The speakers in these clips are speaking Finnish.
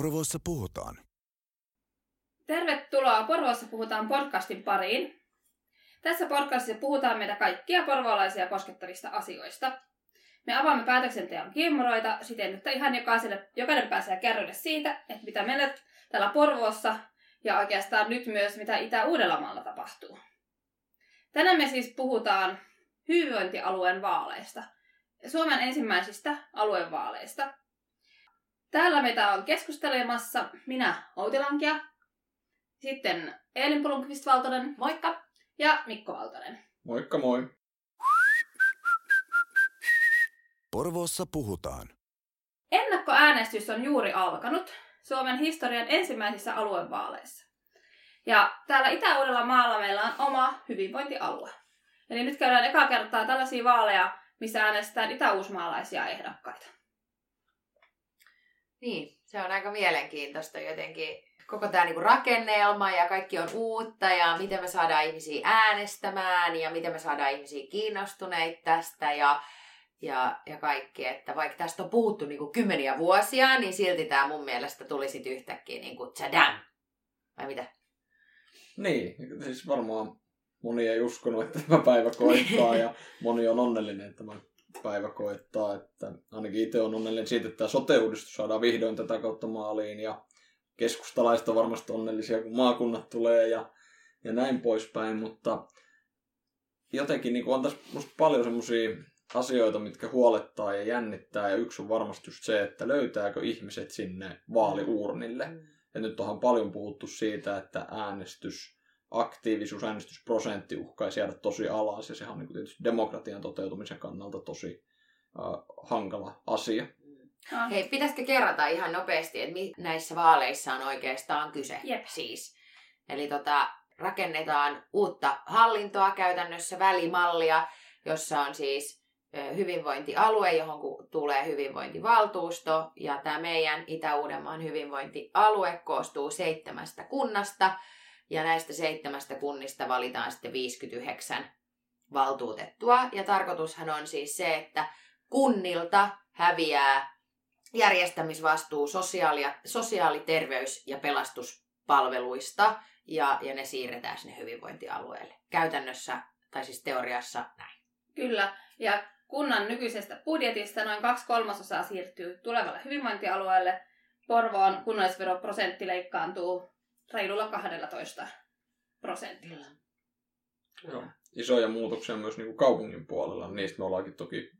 Porvoossa puhutaan. Tervetuloa Porvoossa puhutaan podcastin pariin. Tässä podcastissa puhutaan meitä kaikkia porvoolaisia koskettavista asioista. Me avaamme päätöksenteon kiemmuroita siten, että ihan jokaiselle, jokainen pääsee kerroille siitä, että mitä meillä täällä Porvoossa ja oikeastaan nyt myös mitä Itä-Uudellamaalla tapahtuu. Tänään me siis puhutaan hyvinvointialueen vaaleista, Suomen ensimmäisistä aluevaaleista. Täällä meitä on keskustelemassa minä Outilankia, sitten Elin Pulunqvist Valtonen, moikka, ja Mikko Valtonen. Moikka moi. Porvoossa puhutaan. Ennakkoäänestys on juuri alkanut Suomen historian ensimmäisissä aluevaaleissa. Ja täällä Itä-Uudella meillä on oma hyvinvointialue. Eli nyt käydään eka kertaa tällaisia vaaleja, missä äänestetään itä-uusmaalaisia ehdokkaita. Niin, se on aika mielenkiintoista jotenkin. Koko tämä niinku rakennelma ja kaikki on uutta ja miten me saadaan ihmisiä äänestämään ja miten me saadaan ihmisiä kiinnostuneita tästä ja, ja, ja kaikki. Että vaikka tästä on puhuttu niinku kymmeniä vuosia, niin silti tämä mun mielestä tuli sitten yhtäkkiä niinku tsadam. Vai mitä? Niin, siis varmaan moni ei uskonut, että tämä päivä koittaa ja moni on onnellinen, että tämä päivä koittaa. Että ainakin itse on onnellinen siitä, että tämä sote-uudistus saadaan vihdoin tätä kautta maaliin ja keskustalaiset on varmasti onnellisia, kun maakunnat tulee ja, ja näin poispäin, mutta jotenkin niin on tässä musta paljon semmoisia asioita, mitkä huolettaa ja jännittää, ja yksi on varmasti just se, että löytääkö ihmiset sinne vaaliuurnille. Mm. Ja nyt onhan paljon puhuttu siitä, että äänestys aktiivisuus, äänestysprosentti uhkaisi jäädä tosi alas, ja sehän on niin tietysti demokratian toteutumisen kannalta tosi uh, hankala asia. Ah. Hei, pitäisikö kerrata ihan nopeasti, että mi- näissä vaaleissa on oikeastaan kyse Jep. siis. Eli tota, rakennetaan uutta hallintoa käytännössä, välimallia, jossa on siis hyvinvointialue, johon tulee hyvinvointivaltuusto. Ja tämä meidän Itä-Uudenmaan hyvinvointialue koostuu seitsemästä kunnasta. Ja näistä seitsemästä kunnista valitaan sitten 59 valtuutettua. Ja tarkoitushan on siis se, että kunnilta häviää järjestämisvastuu sosiaali- sosiaali-, terveys- ja pelastuspalveluista ja, ja ne siirretään sinne hyvinvointialueelle. Käytännössä, tai siis teoriassa näin. Kyllä, ja kunnan nykyisestä budjetista noin kaksi kolmasosaa siirtyy tulevalle hyvinvointialueelle. Porvoon kunnallisveroprosentti leikkaantuu reilulla 12 prosentilla. Joo. Isoja muutoksia myös niin kuin kaupungin puolella. Niistä me ollaankin toki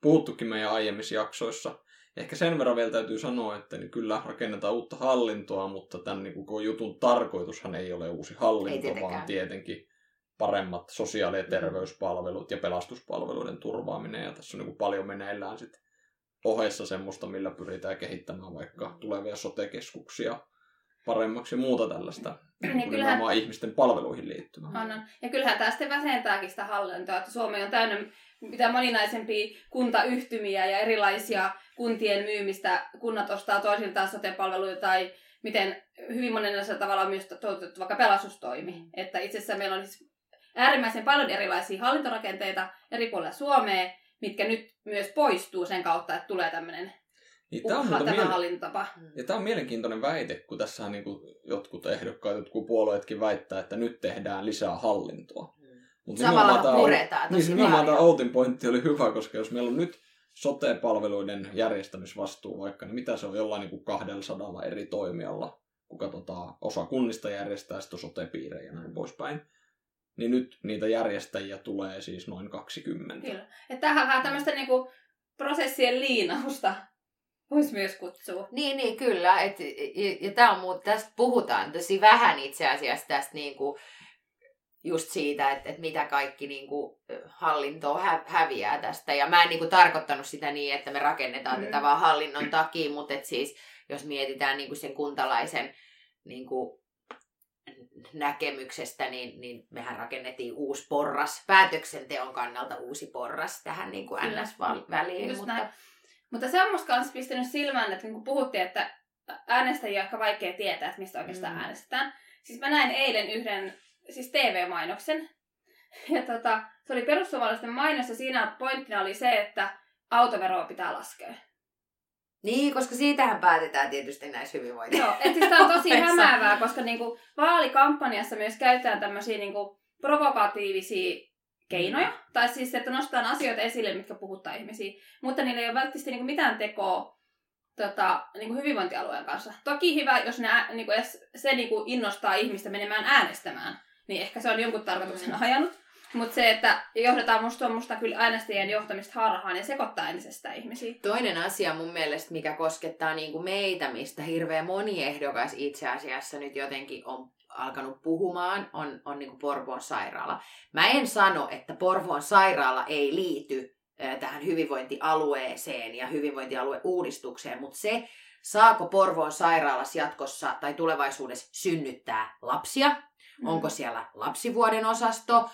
puhuttukin meidän aiemmissa jaksoissa. Ehkä sen verran vielä täytyy sanoa, että niin kyllä rakennetaan uutta hallintoa, mutta tämän niin koko jutun tarkoitushan ei ole uusi hallinto, vaan tietenkin paremmat sosiaali- ja terveyspalvelut ja pelastuspalveluiden turvaaminen. Ja tässä on niin paljon meneillään sit ohessa semmoista, millä pyritään kehittämään vaikka tulevia sote-keskuksia paremmaksi ja muuta tällaista niin kyllähän, ihmisten palveluihin liittyvää. On, on. Ja kyllähän tämä sitten väsentääkin sitä hallintoa, että Suomi on täynnä mitä moninaisempia kuntayhtymiä ja erilaisia kuntien myymistä. Kunnat ostaa toisiltaan sote-palveluita tai miten hyvin monenlaisella tavalla on myös toteutettu vaikka pelastustoimi. Mm. Että itse asiassa meillä on siis äärimmäisen paljon erilaisia hallintorakenteita eri puolilla Suomea, mitkä nyt myös poistuu sen kautta, että tulee tämmöinen niin, tämä, on tämä miele- hallintotapa. Ja tämä on mielenkiintoinen väite, kun tässä on niin jotkut ehdokkaat, jotkut puolueetkin väittää, että nyt tehdään lisää hallintoa. Mut Samalla tämä, puretaan. Niin, nimenomaan tämä Outin pointti oli hyvä, koska jos meillä on nyt sote-palveluiden järjestämisvastuu vaikka, niin mitä se on jollain niin kuin 200 eri toimijalla, kun katsotaan, osa kunnista järjestää sitten sote-piirejä ja näin poispäin. Niin nyt niitä järjestäjiä tulee siis noin 20. Kyllä. Että tämähän on vähän tämmöistä niinku prosessien liinausta Voisi myös kutsua. Niin, niin kyllä. Et, ja, ja on muut, tästä puhutaan tosi vähän itse asiassa tästä niinku, just siitä, että, että mitä kaikki niinku, hallintoa hä, häviää tästä. Ja mä en niinku, tarkoittanut sitä niin, että me rakennetaan mm. tätä vaan hallinnon takia, mutta et siis jos mietitään niinku, sen kuntalaisen niinku, näkemyksestä, niin, niin mehän rakennettiin uusi porras, päätöksenteon kannalta uusi porras tähän niin kuin NS-väliin. Mutta... Näin. Mutta se on musta myös pistänyt silmään, että kun puhuttiin, että äänestäjiä on vaikea tietää, että mistä oikeastaan mm. äänestetään. Siis mä näin eilen yhden siis TV-mainoksen. Ja tota, se oli perussuomalaisten mainos ja siinä pointtina oli se, että autoveroa pitää laskea. Niin, koska siitähän päätetään tietysti näissä hyvinvointi. Joo, että siis tää on tosi hämäävää, koska niinku vaalikampanjassa myös käytetään tämmöisiä niinku provokatiivisia keinoja. Tai siis, että nostetaan asioita esille, mitkä puhuttaa ihmisiä. Mutta niillä ei ole välttämättä niinku mitään tekoa tota, niinku hyvinvointialueen kanssa. Toki hyvä, jos ne, niinku, se niinku innostaa ihmistä menemään äänestämään, niin ehkä se on jonkun tarkoituksen ajanut. Mutta se, että johdetaan musta on musta kyllä äänestäjien johtamista harhaan ja sekoittaa entisestään ihmisiä. Toinen asia mun mielestä, mikä koskettaa niin kuin meitä, mistä hirveän moni ehdokas itse asiassa nyt jotenkin on alkanut puhumaan, on, on niin kuin Porvoon sairaala. Mä en sano, että Porvoon sairaala ei liity tähän hyvinvointialueeseen ja hyvinvointialueuudistukseen, mutta se, saako Porvoon sairaalassa jatkossa tai tulevaisuudessa synnyttää lapsia, Mm. onko siellä lapsivuoden osasto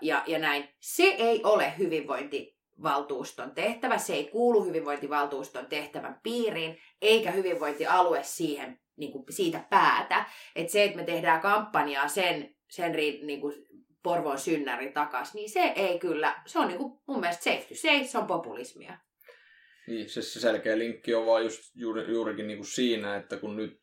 ja, ja näin. Se ei ole hyvinvointivaltuuston tehtävä, se ei kuulu hyvinvointivaltuuston tehtävän piiriin, eikä hyvinvointialue siihen, niin kuin siitä päätä. Et se, että me tehdään kampanjaa sen, sen niin kuin Porvoon synnäri takas, niin se ei kyllä, se on niin kuin mun mielestä safe to say, se on populismia. Niin, se, se selkeä linkki on vaan just juuri, juurikin niin kuin siinä, että kun nyt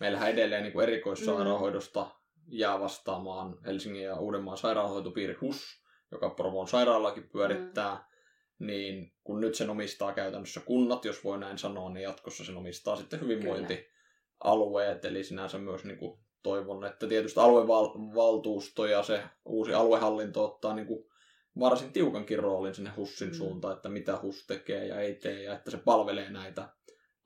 meillähän edelleen niin kuin erikoissairaanhoidosta jää vastaamaan Helsingin ja Uudenmaan sairaanhoitopiiri HUS, joka Porvoon sairaalakin pyörittää, mm. niin kun nyt sen omistaa käytännössä kunnat, jos voi näin sanoa, niin jatkossa sen omistaa sitten hyvinvointialueet, eli sinänsä myös niin kuin toivon, että tietysti aluevaltuusto ja se uusi aluehallinto ottaa niin kuin varsin tiukankin roolin sinne HUSin Mm. suuntaan, että mitä HUS tekee ja ei tee, ja että se palvelee näitä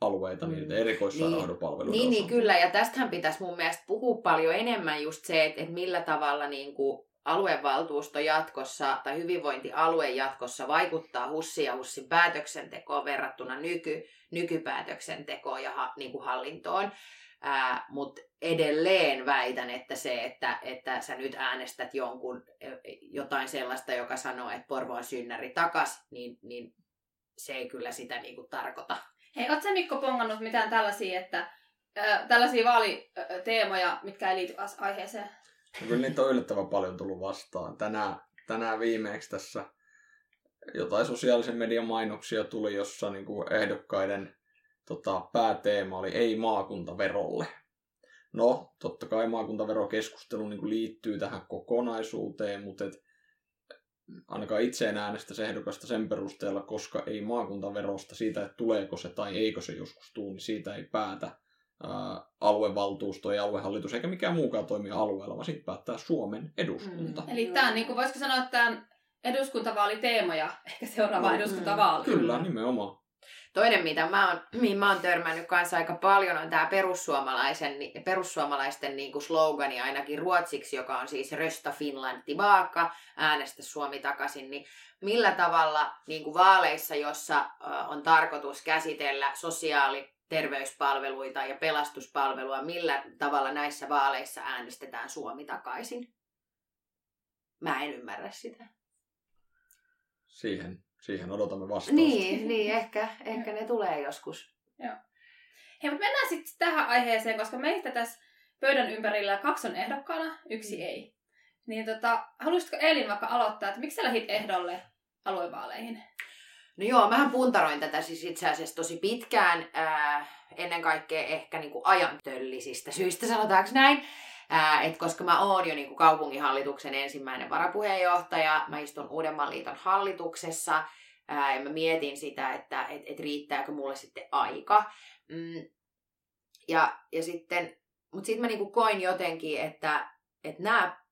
alueita, Mm. niitä erikoissairaanhoidon palveluita. Niin, niin kyllä, ja tästähän pitäisi mun mielestä puhua paljon enemmän just se, että, että millä tavalla niin kuin aluevaltuusto jatkossa tai hyvinvointialue jatkossa vaikuttaa HUSin ja HUSin päätöksentekoon verrattuna nyky, nykypäätöksentekoon ja ha, niin kuin hallintoon. Mutta edelleen väitän, että se, että, että sä nyt äänestät jonkun ö, jotain sellaista, joka sanoo, että Porvo on synnäri takas, niin, niin se ei kyllä sitä niin kuin tarkoita. Hei, ootko Mikko pongannut mitään tällaisia, että äh, tällaisia vaaliteemoja, mitkä ei liity aiheeseen? Kyllä niitä on yllättävän paljon tullut vastaan. Tänään, tänään viimeksi tässä jotain sosiaalisen median mainoksia tuli, jossa niin kuin ehdokkaiden tota, pääteema oli ei maakuntaverolle. No, totta kai maakuntaverokeskustelu niin kuin liittyy tähän kokonaisuuteen, mutta et, ainakaan itse en äänestä se ehdokasta sen perusteella, koska ei maakuntaverosta siitä, että tuleeko se tai eikö se joskus tuu, niin siitä ei päätä ää, aluevaltuusto ja aluehallitus eikä mikään muukaan toimia alueella, vaan siitä päättää Suomen eduskunta. Mm. Eli tämä on, niin kuin, voisiko sanoa, että tämä on eduskuntavaaliteema ja ehkä seuraava Mm. eduskuntavaali. Kyllä, nimenomaan. Toinen, mitä mä oon, mihin mä oon törmännyt kanssa aika paljon, on tämä perussuomalaisen, perussuomalaisten niin kuin slogani ainakin ruotsiksi, joka on siis Rösta Finland tillbaka, äänestä Suomi takaisin, niin millä tavalla niin kuin vaaleissa, jossa on tarkoitus käsitellä sosiaali- terveyspalveluita ja pelastuspalvelua, millä tavalla näissä vaaleissa äänestetään Suomi takaisin? Mä en ymmärrä sitä. Siihen, siihen odotamme vastausta. Niin, niin ehkä, ehkä ne tulee joskus. Hei, mutta mennään sitten tähän aiheeseen, koska meistä tässä pöydän ympärillä kaksi on ehdokkaana, yksi Mm. ei. Niin tota, haluaisitko Elin vaikka aloittaa, että miksi sä lähdit ehdolle aluevaaleihin? No joo, mähän puntaroin tätä siis itse asiassa tosi pitkään, ää, ennen kaikkea ehkä niinku ajantöllisistä syistä, sanotaanko näin. Ää, et koska mä oon jo niinku kaupunginhallituksen ensimmäinen varapuheenjohtaja, mä istun Uudenmaan liiton hallituksessa, ää, ja mä mietin sitä, että et, et riittääkö mulle sitten aika. Mm, ja, ja sitten, mutta sitten mä niinku koin jotenkin, että, että nämä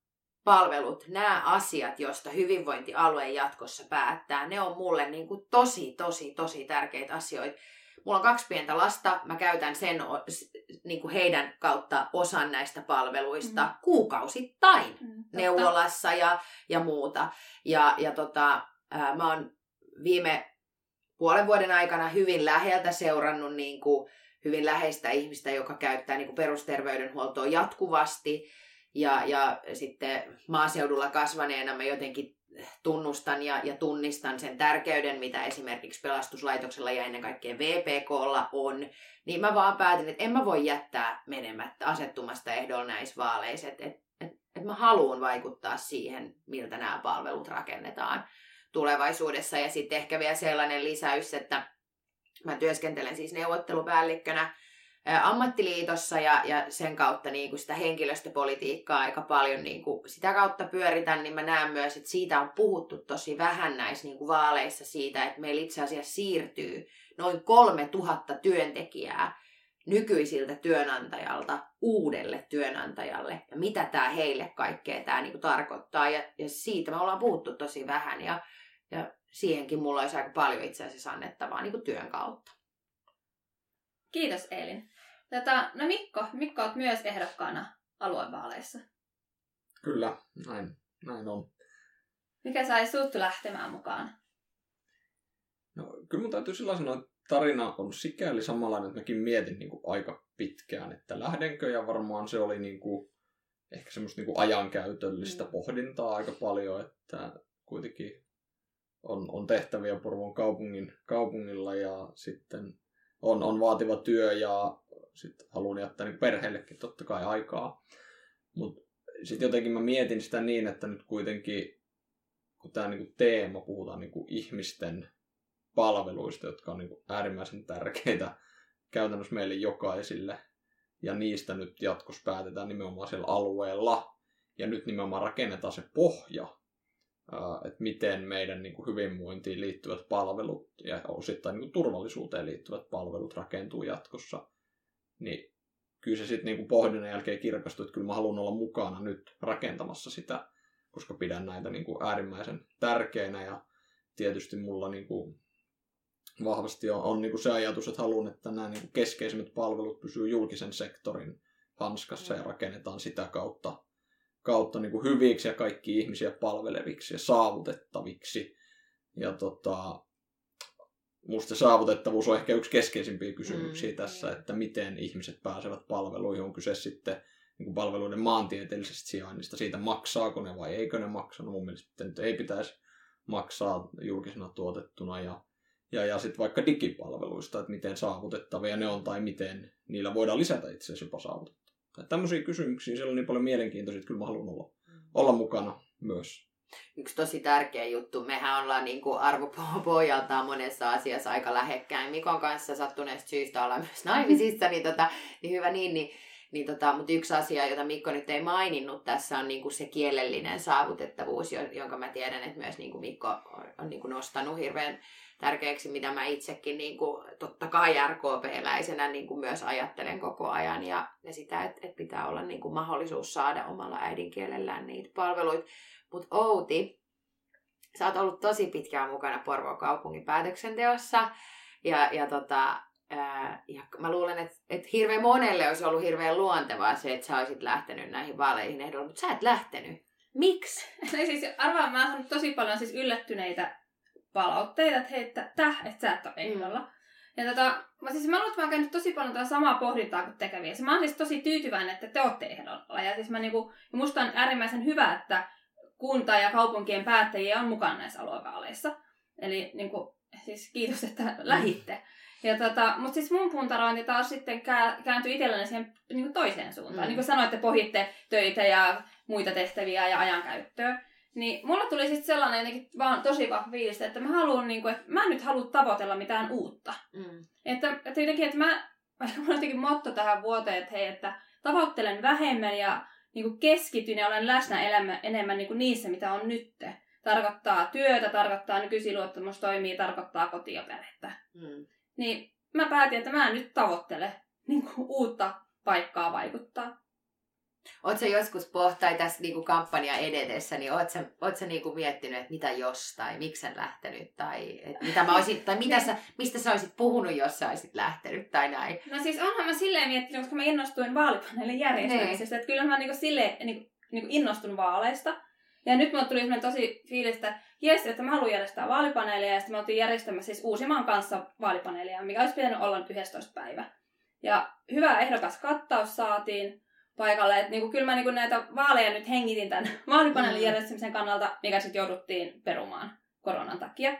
palvelut, nämä asiat, joista hyvinvointialue jatkossa päättää, ne on mulle niin kuin tosi, tosi, tosi tärkeitä asioita. Mulla on kaksi pientä lasta, mä käytän sen niin kuin heidän kautta osan näistä palveluista Mm. kuukausittain Mm, neuvolassa ja, ja muuta. Ja, ja tota, ää, mä oon viime puolen vuoden aikana hyvin läheltä seurannut niin kuin hyvin läheistä ihmistä, joka käyttää niin kuin perusterveydenhuoltoa jatkuvasti. Ja, ja sitten maaseudulla kasvaneena mä jotenkin tunnustan ja, ja tunnistan sen tärkeyden, mitä esimerkiksi pelastuslaitoksella ja ennen kaikkea VPKlla on, niin mä vaan päätin, että en mä voi jättää menemättä asettumasta ehdolla näissä vaaleissa, että et, et, et mä haluan vaikuttaa siihen, miltä nämä palvelut rakennetaan tulevaisuudessa. Ja sitten ehkä vielä sellainen lisäys, että Mä työskentelen siis neuvottelupäällikkönä ää, ammattiliitossa ja, ja sen kautta niin kuin sitä henkilöstöpolitiikkaa aika paljon niin kuin sitä kautta pyöritän, niin mä näen myös, että siitä on puhuttu tosi vähän näissä niin kuin vaaleissa siitä, että meillä itse asiassa siirtyy noin 3000 työntekijää nykyisiltä työnantajalta uudelle työnantajalle ja mitä tämä heille kaikkea tämä niinku tarkoittaa. Ja, ja siitä me ollaan puhuttu tosi vähän ja, ja siihenkin mulla olisi aika paljon itse asiassa annettavaa niinku työn kautta. Kiitos Elin. Tätä, no Mikko, Mikko olet myös ehdokkaana aluevaaleissa. Kyllä, näin, näin on. Mikä sai sut lähtemään mukaan? No, kyllä mun täytyy sillä sanoa, että tarina on sikäli samanlainen, että mäkin mietin niin kuin aika pitkään, että lähdenkö, ja varmaan se oli niin kuin, ehkä semmoista niin kuin ajankäytöllistä mm. pohdintaa aika paljon, että kuitenkin on, on tehtäviä Porvoon kaupungin, kaupungilla ja sitten on, on vaativa työ ja sitten haluan jättää niin perheellekin totta kai aikaa. Mutta sitten jotenkin mä mietin sitä niin, että nyt kuitenkin kun tämä niinku teema, puhutaan niinku ihmisten palveluista, jotka on niin kuin äärimmäisen tärkeitä käytännössä meille jokaisille. Ja niistä nyt jatkossa päätetään nimenomaan siellä alueella. Ja nyt nimenomaan rakennetaan se pohja, että miten meidän niin kuin hyvinvointiin liittyvät palvelut ja osittain niin kuin turvallisuuteen liittyvät palvelut rakentuu jatkossa. Niin kyllä se sitten niin pohdinnan jälkeen kirkastui, että kyllä mä haluan olla mukana nyt rakentamassa sitä, koska pidän näitä niin kuin äärimmäisen tärkeinä ja tietysti mulla niin kuin vahvasti on, on niin kuin se ajatus, että haluan, että nämä niin kuin keskeisimmät palvelut pysyvät julkisen sektorin hanskassa ja rakennetaan sitä kautta, kautta niin kuin hyviksi ja kaikki ihmisiä palveleviksi ja saavutettaviksi. Ja tota, musta se saavutettavuus on ehkä yksi keskeisimpiä kysymyksiä mm, tässä, että miten ihmiset pääsevät palveluihin. On kyse sitten niin kuin palveluiden maantieteellisestä sijainnista, siitä maksaako ne vai eikö ne maksa. No mun mielestä nyt ei pitäisi maksaa julkisena tuotettuna ja ja, ja sitten vaikka digipalveluista, että miten saavutettavia ne on tai miten niillä voidaan lisätä itse asiassa jopa saavutettavia. Tämmöisiä kysymyksiä, siellä on niin paljon mielenkiintoisia, että kyllä mä haluan olla, mm. olla mukana myös. Yksi tosi tärkeä juttu, mehän ollaan niin kuin arvopohjaltaan monessa asiassa aika lähekkäin. Mikon kanssa sattuneesta syystä ollaan myös naimisissa, niin, tota, niin hyvä niin, niin niin tota, mutta yksi asia, jota Mikko nyt ei maininnut tässä, on niinku se kielellinen saavutettavuus, jonka mä tiedän, että myös niinku Mikko on, on niinku nostanut hirveän tärkeäksi, mitä mä itsekin niin kuin, totta kai RKP-läisenä niin kuin myös ajattelen koko ajan ja, ja sitä, että, että pitää olla niin kuin mahdollisuus saada omalla äidinkielellään niitä palveluita. Mutta Outi, sä oot ollut tosi pitkään mukana Porvoon kaupungin päätöksenteossa ja, ja tota, Ää, ja mä luulen, että, että hirveän monelle olisi ollut hirveän luontevaa se, että sä olisit lähtenyt näihin vaaleihin ehdolle, mutta sä et lähtenyt. Miksi? No siis arvaan, mä oon tosi paljon siis yllättyneitä palautteita, että hei, että täh, että sä et ole ehdolla. Mm. Ja tota, mä, siis mä luulen, että mä oon käynyt tosi paljon tätä samaa pohdintaa kuin tekeviä. Mä oon siis tosi tyytyväinen, että te olette ehdolla. Ja siis mä niinku, ja musta on äärimmäisen hyvä, että kunta- ja kaupunkien päättäjiä on mukana näissä aluevaaleissa. Eli niinku, siis kiitos, että lähitte. Ja tota, mutta siis mun puntarointi taas sitten kääntyi itselleni siihen niin toiseen suuntaan. Mm. Niin kuin sanoitte, pohjitte töitä ja muita tehtäviä ja ajankäyttöä. Niin mulla tuli sitten sellainen jotenkin vaan tosi vahva fiilis, että mä haluan, niin kuin, että mä en nyt halua tavoitella mitään uutta. Mm. Että, että jotenkin, että mä, mulla on jotenkin motto tähän vuoteen, että hei, että tavoittelen vähemmän ja niin kuin keskityn ja olen läsnä elämä, enemmän niin kuin niissä, mitä on nyt. Tarkoittaa työtä, tarkoittaa nykyisin toimii, tarkoittaa kotia perhettä. Mm. Niin mä päätin, että mä en nyt tavoittele niin kuin uutta paikkaa vaikuttaa. Oletko joskus pohtai tässä niinku kampanja edetessä, niin oletko, oletko niinku miettinyt, että mitä jos tai miksi sä lähtenyt tai, että mitä mä olisin, tai mitä sä, mistä sä olisit puhunut, jos sä olisit lähtenyt tai näin? No siis onhan mä silleen miettinyt, koska mä innostuin vaalipaneelin järjestämisestä, että kyllä mä niinku silleen niinku, niinku innostun vaaleista. Ja nyt mulle tuli semmoinen tosi fiilis, että jes, että mä haluan järjestää vaalipaneelia ja sitten me oltiin järjestämässä siis Uusimaan kanssa vaalipaneelia, mikä olisi pitänyt olla 11 päivä. Ja hyvä ehdokas kattaus saatiin paikalle. Että niinku, kyllä mä niinku näitä vaaleja nyt hengitin tämän vaalipaneelin mm. järjestämisen kannalta, mikä sitten jouduttiin perumaan koronan takia.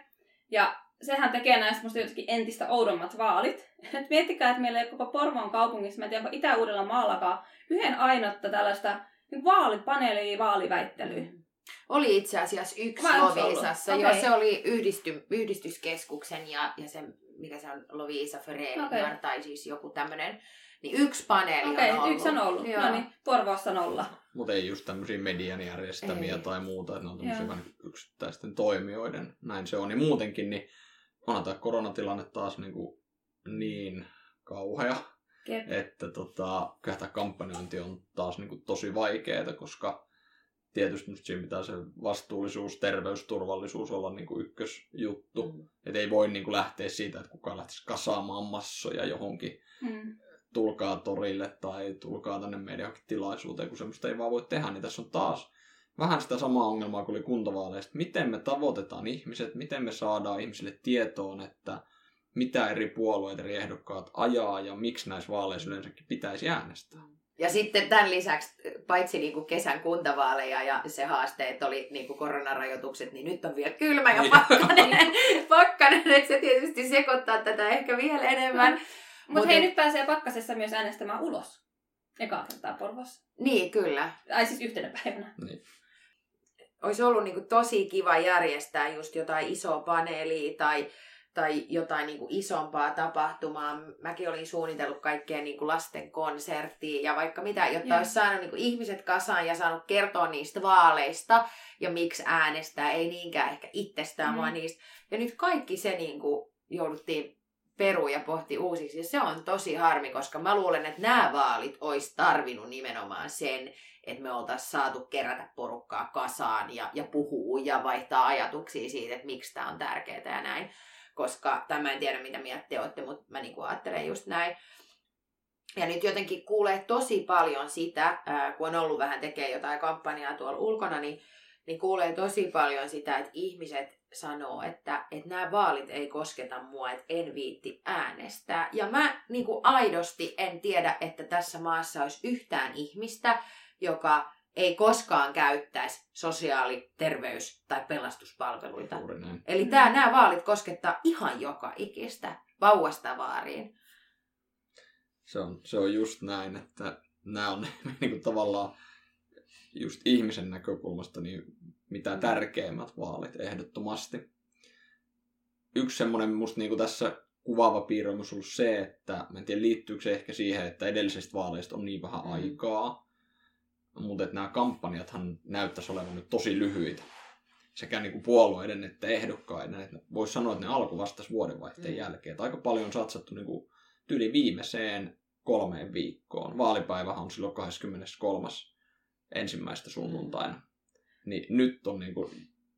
Ja sehän tekee näistä musta jotenkin entistä oudommat vaalit. Et miettikää, että meillä ei koko Porvoon kaupungissa, mä en tiedä, onko Itä-Uudella maallakaan, yhden ainotta tällaista niin vaalipaneelia vaaliväittelyä. Mm. Oli itse asiassa yksi Vai Loviisassa. ollut? Joo, se oli yhdisty, yhdistyskeskuksen ja, ja se, mikä se on, Loviisa Fereniar, Okei. tai siis joku tämmöinen. Niin yksi paneeli Okei, on ollut. yksi on ollut. Joo. No niin, Porvoossa nolla. Mutta ei just tämmöisiä median järjestämiä Ei. tai muuta, että ne on tämmöisiä vain yksittäisten toimijoiden. Näin se on. Niin muutenkin, niin onhan tämä koronatilanne taas niin, kuin niin kauhea, Jep. että tota, kyllä tämä kampanjointi on taas niin kuin tosi vaikeaa, koska tietysti nyt siinä pitää se vastuullisuus, terveys, turvallisuus olla niin kuin ykkösjuttu. Mm. Että ei voi niin kuin lähteä siitä, että kukaan lähtisi kasaamaan massoja johonkin Mm. Tulkaa torille tai tulkaa tänne meidän johonkin tilaisuuteen, kun semmoista ei vaan voi tehdä, niin tässä on taas vähän sitä samaa ongelmaa kuin oli kuntavaaleista. Miten me tavoitetaan ihmiset, miten me saadaan ihmisille tietoon, että mitä eri puolueet, eri ehdokkaat ajaa ja miksi näissä vaaleissa yleensäkin pitäisi äänestää. Ja sitten tämän lisäksi, paitsi niin kuin kesän kuntavaaleja ja se haaste, että oli niin kuin koronarajoitukset, niin nyt on vielä kylmä ja Niin. pakkanen, pakkanen että se tietysti sekoittaa tätä ehkä vielä enemmän. Mutta Mut hei, et- nyt pääsee pakkasessa myös äänestämään ulos. Ekaa kertaa Porvoossa. Niin, kyllä. Ai siis yhtenä päivänä. Olisi ollut niin kuin tosi kiva järjestää just jotain isoa paneelia tai, tai jotain niin kuin isompaa tapahtumaa. Mäkin olin suunnitellut kaikkea niin kuin lasten konserttia ja vaikka mitä, jotta olisi saanut niin kuin ihmiset kasaan ja saanut kertoa niistä vaaleista ja miksi äänestää, ei niinkään ehkä itsestään, mm. vaan niistä. Ja nyt kaikki se niin kuin jouduttiin peru ja pohti uusiksi. Ja se on tosi harmi, koska mä luulen, että nämä vaalit olisi tarvinnut nimenomaan sen, että me oltaisiin saatu kerätä porukkaa kasaan ja, ja puhua ja vaihtaa ajatuksia siitä, että miksi tämä on tärkeää ja näin. Koska tämä en tiedä, mitä mieltä te olette, mutta mä niinku ajattelen just näin. Ja nyt jotenkin kuulee tosi paljon sitä, kun on ollut vähän tekee jotain kampanjaa tuolla ulkona, niin, niin kuulee tosi paljon sitä, että ihmiset sanoo, että, että nämä vaalit ei kosketa mua, että en viitti äänestää. Ja mä niin kuin aidosti en tiedä, että tässä maassa olisi yhtään ihmistä, joka ei koskaan käyttäisi sosiaali-, terveys- tai pelastuspalveluita. Eli tää, nämä vaalit koskettaa ihan joka ikistä, vauvasta vaariin. Se on, se on just näin, että nämä on niin kuin tavallaan just ihmisen näkökulmasta niin mitä tärkeimmät vaalit ehdottomasti. Yksi semmoinen musta niin kuin tässä kuvaava piirre on ollut se, että mä en tiedä liittyykö se ehkä siihen, että edellisistä vaaleista on niin vähän Mm. aikaa, mutta että nämä kampanjathan näyttäisi olevan nyt tosi lyhyitä. Sekä niin kuin puolueiden että ehdokkaiden. Että voisi sanoa, että ne alkoi vasta vuodenvaihteen Mm. jälkeen. Että aika paljon on satsattu niin kuin tyyli viimeiseen kolmeen viikkoon. Vaalipäivähän on silloin 23. ensimmäistä sunnuntaina. Niin nyt on niin kuin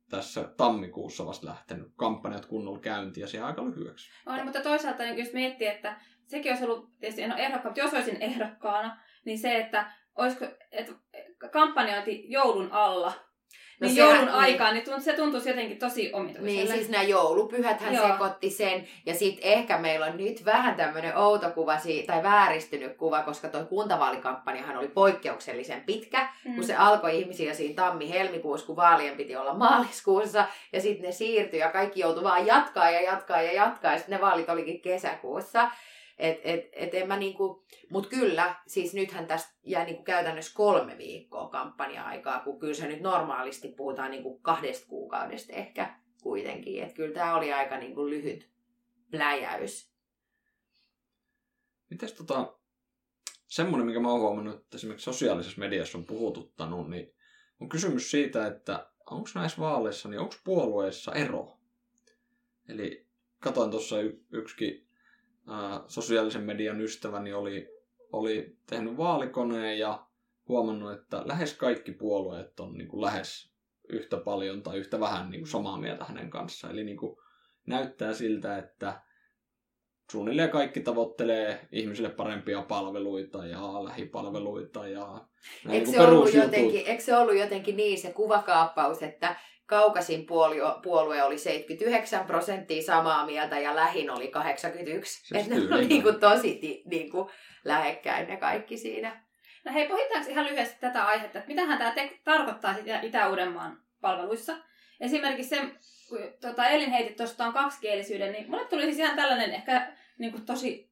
tässä tammikuussa vasta lähtenyt kampanjat kunnolla käyntiin ja siihen aika lyhyeksi. On, mutta toisaalta niin jos miettii, että sekin olisi ollut, tietysti en ole mutta jos olisin ehdokkaana, niin se, että olisiko, että kampanjointi joulun alla, No niin sehän- joulun niin. aikaan, niin tunt- se tuntuisi jotenkin tosi omituiselle. Niin, siis nämä joulupyhäthän Joo. sekoitti sen. Ja sitten ehkä meillä on nyt vähän tämmöinen outo kuva, tai vääristynyt kuva, koska tuo kuntavaalikampanjahan oli poikkeuksellisen pitkä. mm. kun se alkoi ihmisiä siinä tammi-helmikuussa, kun vaalien piti olla maaliskuussa, ja sitten ne siirtyi ja kaikki joutui vaan jatkaa ja jatkaa ja jatkaa, ja sitten ne vaalit olikin kesäkuussa. Et, et, et en mä niinku, mut kyllä, siis nythän tästä jää niinku käytännössä kolme viikkoa kampanja-aikaa, kun kyllä se nyt normaalisti puhutaan niinku kahdesta kuukaudesta ehkä kuitenkin. Että kyllä tämä oli aika niinku lyhyt pläjäys. Mites tota, semmoinen, mikä mä oon huomannut, että esimerkiksi sosiaalisessa mediassa on puhututtanut, niin on kysymys siitä, että onko näissä vaaleissa, niin onko puolueissa ero? Eli katoin tuossa y- ää, sosiaalisen median ystäväni oli, oli tehnyt vaalikoneen ja huomannut, että lähes kaikki puolueet on niin kuin lähes yhtä paljon tai yhtä vähän niin kuin samaa mieltä hänen kanssaan. Eli niin kuin näyttää siltä, että suunnilleen kaikki tavoittelee ihmisille parempia palveluita ja lähipalveluita ja näin Eikö niin se, ollut jotenkin, eikö se ollut jotenkin niin se kuvakaappaus, että kaukasin puolue, puolue oli 79 prosenttia samaa mieltä ja lähin oli 81. Siis että ne oli on. niin kuin tosi ti, niin kuin lähekkäin ne kaikki siinä. No hei, pohitaanko ihan lyhyesti tätä aihetta, että mitähän tämä te- tarkoittaa Itä-Uudenmaan palveluissa? Esimerkiksi se, kun tota, Elin heitit tuosta on kaksikielisyyden, niin mulle tuli siis ihan tällainen ehkä niin kuin tosi,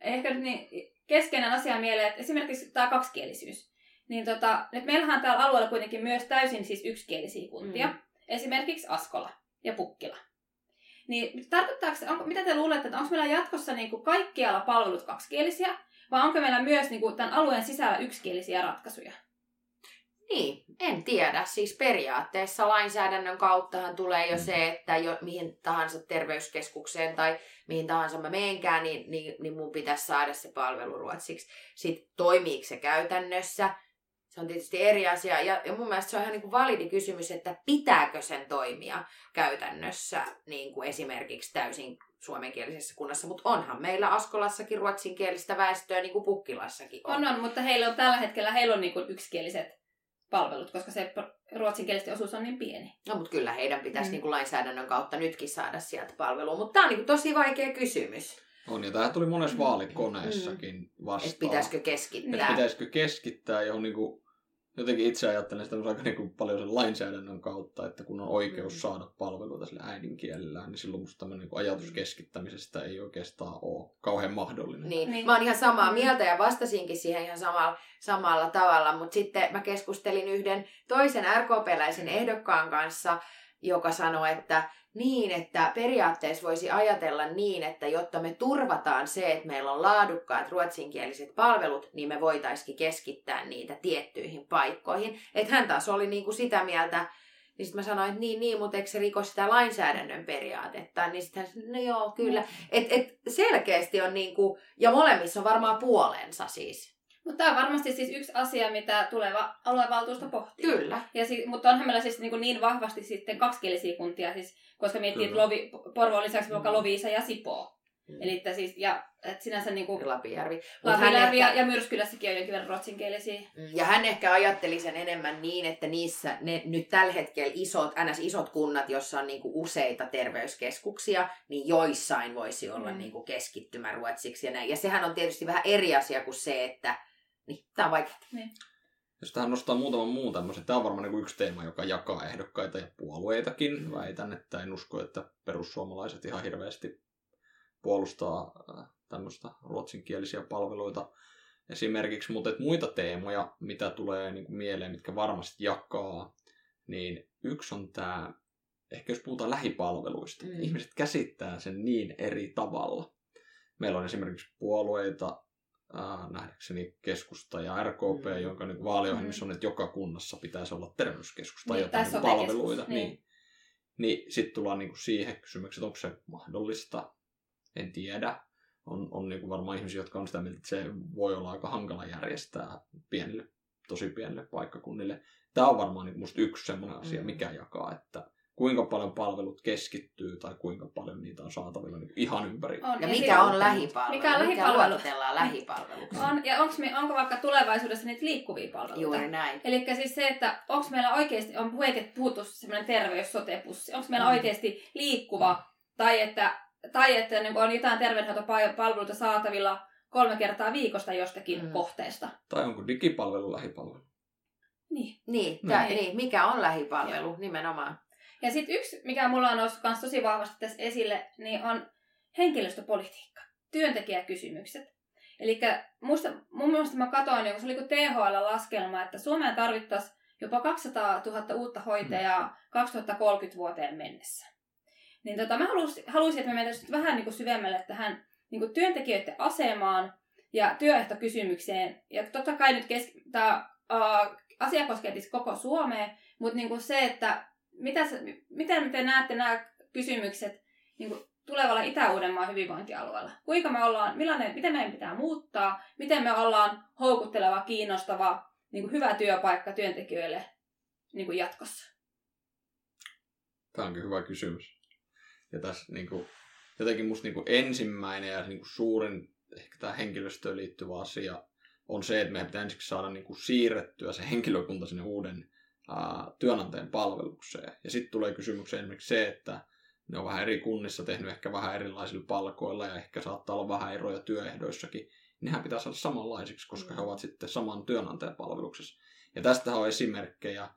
ehkä nyt niin keskeinen asia mieleen, että esimerkiksi tämä kaksikielisyys. Niin tota, nyt meillähän on täällä alueella kuitenkin myös täysin siis yksikielisiä kuntia. Mm. Mm. Esimerkiksi Askola ja Pukkila. Niin tarkoittaako, se- onko, mitä te luulette, että onko meillä jatkossa niin kuin kaikkialla palvelut kaksikielisiä, vai onko meillä myös niin kuin, tämän alueen sisällä yksikielisiä ratkaisuja? Niin, en tiedä. Siis periaatteessa lainsäädännön kauttahan tulee jo Mm. se, että jo, mihin tahansa terveyskeskukseen tai mihin tahansa mä meenkään, niin, niin, niin mun pitäisi saada se palvelu ruotsiksi. Sitten toimiiko se käytännössä? Se on tietysti eri asia. Ja, ja mun mielestä se on ihan niin kuin validi kysymys, että pitääkö sen toimia käytännössä niin kuin esimerkiksi täysin suomenkielisessä kunnassa. Mutta onhan meillä Askolassakin ruotsinkielistä väestöä niin kuin Pukkilassakin on. On, on, mutta heillä on tällä hetkellä heillä on niin kuin yksikieliset palvelut, koska se ruotsinkielisten osuus on niin pieni. No, mutta kyllä heidän pitäisi Mm. mm. niin kuin lainsäädännön kautta nytkin saada sieltä palvelua. Mutta tämä on niin kuin tosi vaikea kysymys, On, ja tämä tuli monessa Mm. vaalikoneessakin vastaan. että pitäisikö keskittää. Että pitäisikö keskittää johon niinku, jotenkin itse ajattelen sitä aika niinku paljon sen lainsäädännön kautta, että kun on oikeus Mm. saada palveluita sillä äidinkielellään, niin silloin musta tämmöinen niinku ajatus keskittämisestä ei oikeastaan ole kauhean mahdollinen. Niin. Niin. niin. Mä oon ihan samaa Mm. mieltä ja vastasinkin siihen ihan samalla, samalla tavalla, mutta sitten mä keskustelin yhden toisen RKP-läisen ehdokkaan kanssa, joka sanoi, että niin, että periaatteessa voisi ajatella niin, että jotta me turvataan se, että meillä on laadukkaat ruotsinkieliset palvelut, niin me voitaisiin keskittää niitä tiettyihin paikkoihin. Että hän taas oli niinku sitä mieltä, niin sitten mä sanoin, että niin, niin, mutta eikö se riko sitä lainsäädännön periaatetta? Niin sitten hän sanoi, no joo, kyllä. Et, et selkeästi on niinku, ja molemmissa on varmaan puolensa siis. Mutta tämä on varmasti siis yksi asia, mitä tuleva aluevaltuusto pohtii. Kyllä. Ja si- mutta onhan meillä siis niin, niin vahvasti sitten kaksikielisiä kuntia, siis, koska miettii, että. Lovi, Porvoon lisäksi vaikka Mm. Loviisa ja Sipoo. Mm. Eli että siis, ja että sinänsä niin kuin Lapijärvi. Ja, ehkä- ja Myrskylässäkin on jonkin verran ruotsinkielisiä. Mm, Ja hän ehkä ajatteli sen enemmän niin, että niissä ne nyt tällä hetkellä isot, ns. isot kunnat, jossa on niinku useita terveyskeskuksia, niin joissain voisi olla Mm. mm. niinku keskittymä ruotsiksi ja näin. Ja sehän on tietysti vähän eri asia kuin se, että niin, tämä on vaikea. Jos tähän nostaa muutaman muun tämmöisen, tämä on varmaan niin kuin yksi teema, joka jakaa ehdokkaita ja puolueitakin. Väitän, että en usko, että perussuomalaiset ihan hirveästi puolustaa äh, tämmöistä ruotsinkielisiä palveluita esimerkiksi, mutta et muita teemoja, mitä tulee niin kuin mieleen, mitkä varmasti jakaa, niin yksi on tämä, ehkä jos puhutaan lähipalveluista, Mm. mm. ihmiset käsittää sen niin eri tavalla. Meillä on esimerkiksi puolueita, äh, nähdäkseni keskusta ja RKP, Mm. mm. jonka niin vaaliohjelmissa on, että joka kunnassa pitäisi olla terveyskeskus tai Niin, jotain tai niin sote-keskus, palveluita. niin. Niin. Niin sitten tullaan niin kuin siihen kysymykseen, että onko se mahdollista, en tiedä. On, on niin kuin varmaan ihmisiä, jotka on sitä mieltä, että se voi olla aika hankala järjestää pienille, tosi pienille paikkakunnille. Tämä on varmaan niin musta yksi sellainen asia, Mm. mikä jakaa, että kuinka paljon palvelut keskittyy tai kuinka paljon niitä on saatavilla niin ihan ympäri. On, Ja mikä on lähipalvelu? Mikä on lähipalvelu? Mikä luokitellaan lähipalveluksi? On, ja onks me, onko vaikka tulevaisuudessa niitä liikkuvia palveluita? Juuri näin. Eli siis se, että onko meillä oikeasti, on puhuttu semmoinen terveys sotepussi, onko meillä Mm. oikeasti liikkuva, tai että, tai että niin on jotain terveydenhoitopalveluita saatavilla kolme kertaa viikosta jostakin Mm. kohteesta. Tai onko digipalvelu lähipalvelu? Niin. Niin, tää, Niin. niin, mikä on lähipalvelu nimenomaan? Ja sitten yksi, mikä mulla on noussut kans tosi vahvasti tässä esille, niin on henkilöstöpolitiikka, työntekijäkysymykset. Eli musta, mun mielestä mä katsoin, niin se oli kuin THL-laskelma, että Suomeen tarvittaisiin jopa 200 000 uutta hoitajaa 2030 vuoteen mennessä. Niin tota, mä halusin, halusin että me mentäisiin vähän niin kuin syvemmälle tähän niin kuin työntekijöiden asemaan ja työehtokysymykseen. Ja totta kai nyt kes- tämä asia koskee siis koko Suomea, mutta niin kuin se, että mitä miten te näette nämä kysymykset niin kuin tulevalla Itä-Uudenmaan hyvinvointialueella? Kuinka me ollaan, millainen, miten meidän pitää muuttaa, miten me ollaan houkutteleva, kiinnostava, niin kuin hyvä työpaikka työntekijöille niin kuin jatkossa? Tämä onkin hyvä kysymys. Ja tässä niin kuin, jotenkin musta niin kuin ensimmäinen ja niin kuin suurin ehkä tämä henkilöstöön liittyvä asia on se, että meidän pitää ensiksi saada niin kuin siirrettyä se henkilökunta sinne uuden ää, työnantajan palvelukseen. Ja sitten tulee kysymykseen esimerkiksi se, että ne on vähän eri kunnissa tehnyt ehkä vähän erilaisilla palkoilla ja ehkä saattaa olla vähän eroja työehdoissakin. Nehän pitää saada samanlaisiksi, koska he ovat sitten saman työnantajan palveluksessa. Ja tästä on esimerkkejä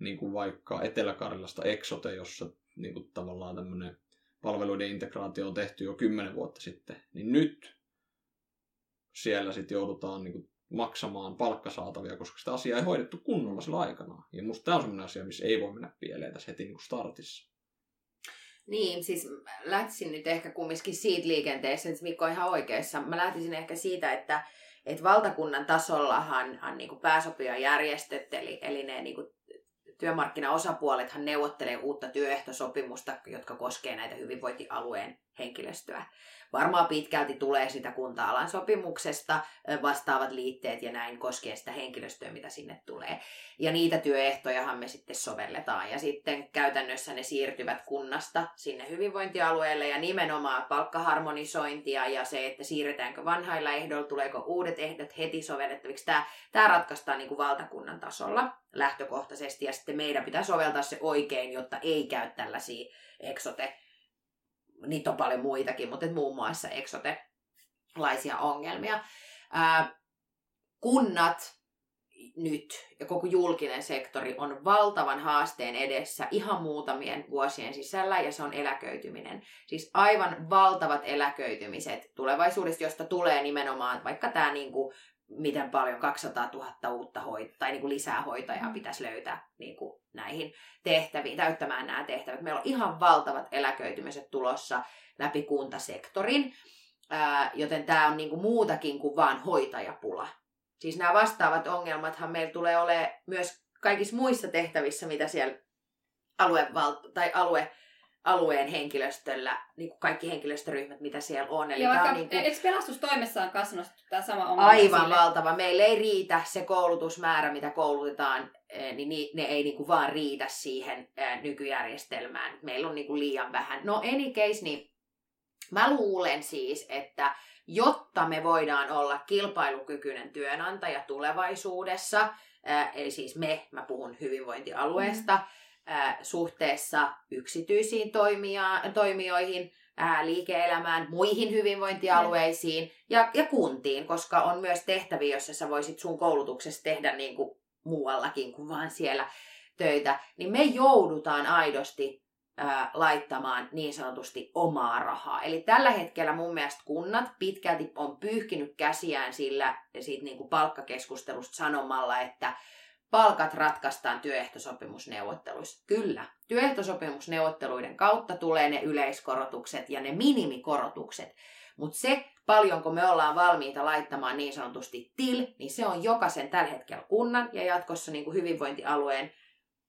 niin kuin vaikka Etelä-Karjalasta Exote, jossa niin kuin tavallaan tämmöinen palveluiden integraatio on tehty jo kymmenen vuotta sitten, niin nyt siellä sitten joudutaan niin kuin maksamaan palkkasaatavia, koska sitä asiaa ei hoidettu kunnolla sillä aikana. Ja musta tämä on sellainen asia, missä ei voi mennä pieleen tässä heti niin startissa. Niin, siis lähtisin nyt ehkä kumminkin siitä liikenteessä, että Mikko on ihan oikeassa. Mä lähtisin ehkä siitä, että, että valtakunnan tasollahan niin kuin pääsopijajärjestöt, eli, eli ne niin kuin työmarkkinaosapuolethan neuvottelee uutta työehtosopimusta, jotka koskee näitä hyvinvointialueen henkilöstöä. Varmaan pitkälti tulee sitä kunta-alan sopimuksesta vastaavat liitteet ja näin koskee sitä henkilöstöä, mitä sinne tulee. Ja niitä työehtojahan me sitten sovelletaan. Ja sitten käytännössä ne siirtyvät kunnasta sinne hyvinvointialueelle ja nimenomaan palkkaharmonisointia ja se, että siirretäänkö vanhailla ehdoilla, tuleeko uudet ehdot heti sovellettaviksi. Tämä, tämä ratkaistaan niin kuin valtakunnan tasolla lähtökohtaisesti ja sitten meidän pitää soveltaa se oikein, jotta ei käy tällaisia eksote niitä on paljon muitakin, mutta muun muassa eksote-laisia ongelmia. Ää, kunnat nyt ja koko julkinen sektori on valtavan haasteen edessä ihan muutamien vuosien sisällä ja se on eläköityminen. Siis aivan valtavat eläköitymiset tulevaisuudessa, josta tulee nimenomaan vaikka tämä niinku miten paljon 200 000 uutta hoitajaa tai niin kuin lisää hoitajaa mm. pitäisi löytää niin kuin näihin tehtäviin, täyttämään nämä tehtävät. Meillä on ihan valtavat eläköitymiset tulossa läpi kuntasektorin, joten tämä on niin kuin muutakin kuin vain hoitajapula. Siis nämä vastaavat ongelmathan meillä tulee olemaan myös kaikissa muissa tehtävissä, mitä siellä alue, tai alue alueen henkilöstöllä, niin kuin kaikki henkilöstöryhmät, mitä siellä on. Eli Joo, tämä on niin kuin... eikö pelastustoimessaan kanssa tämä sama ongelma Aivan sille? valtava. Meillä ei riitä se koulutusmäärä, mitä koulutetaan, eh, niin ne ei niin kuin vaan riitä siihen eh, nykyjärjestelmään. Meillä on niin kuin liian vähän. No any case, niin mä luulen siis, että jotta me voidaan olla kilpailukykyinen työnantaja tulevaisuudessa, eh, eli siis me, mä puhun hyvinvointialueesta, mm suhteessa yksityisiin toimia, toimijoihin, ää, liike-elämään, muihin hyvinvointialueisiin ja, ja kuntiin, koska on myös tehtäviä, joissa sä voisit sun koulutuksessa tehdä niin kuin muuallakin kuin vaan siellä töitä, niin me joudutaan aidosti ää, laittamaan niin sanotusti omaa rahaa. Eli tällä hetkellä mun mielestä kunnat pitkälti on pyyhkinyt käsiään sillä siitä niin kuin palkkakeskustelusta sanomalla, että palkat ratkaistaan työehtosopimusneuvotteluissa. Kyllä, työehtosopimusneuvotteluiden kautta tulee ne yleiskorotukset ja ne minimikorotukset. Mutta se, paljonko me ollaan valmiita laittamaan niin sanotusti til, niin se on jokaisen tällä hetkellä kunnan ja jatkossa niin kuin hyvinvointialueen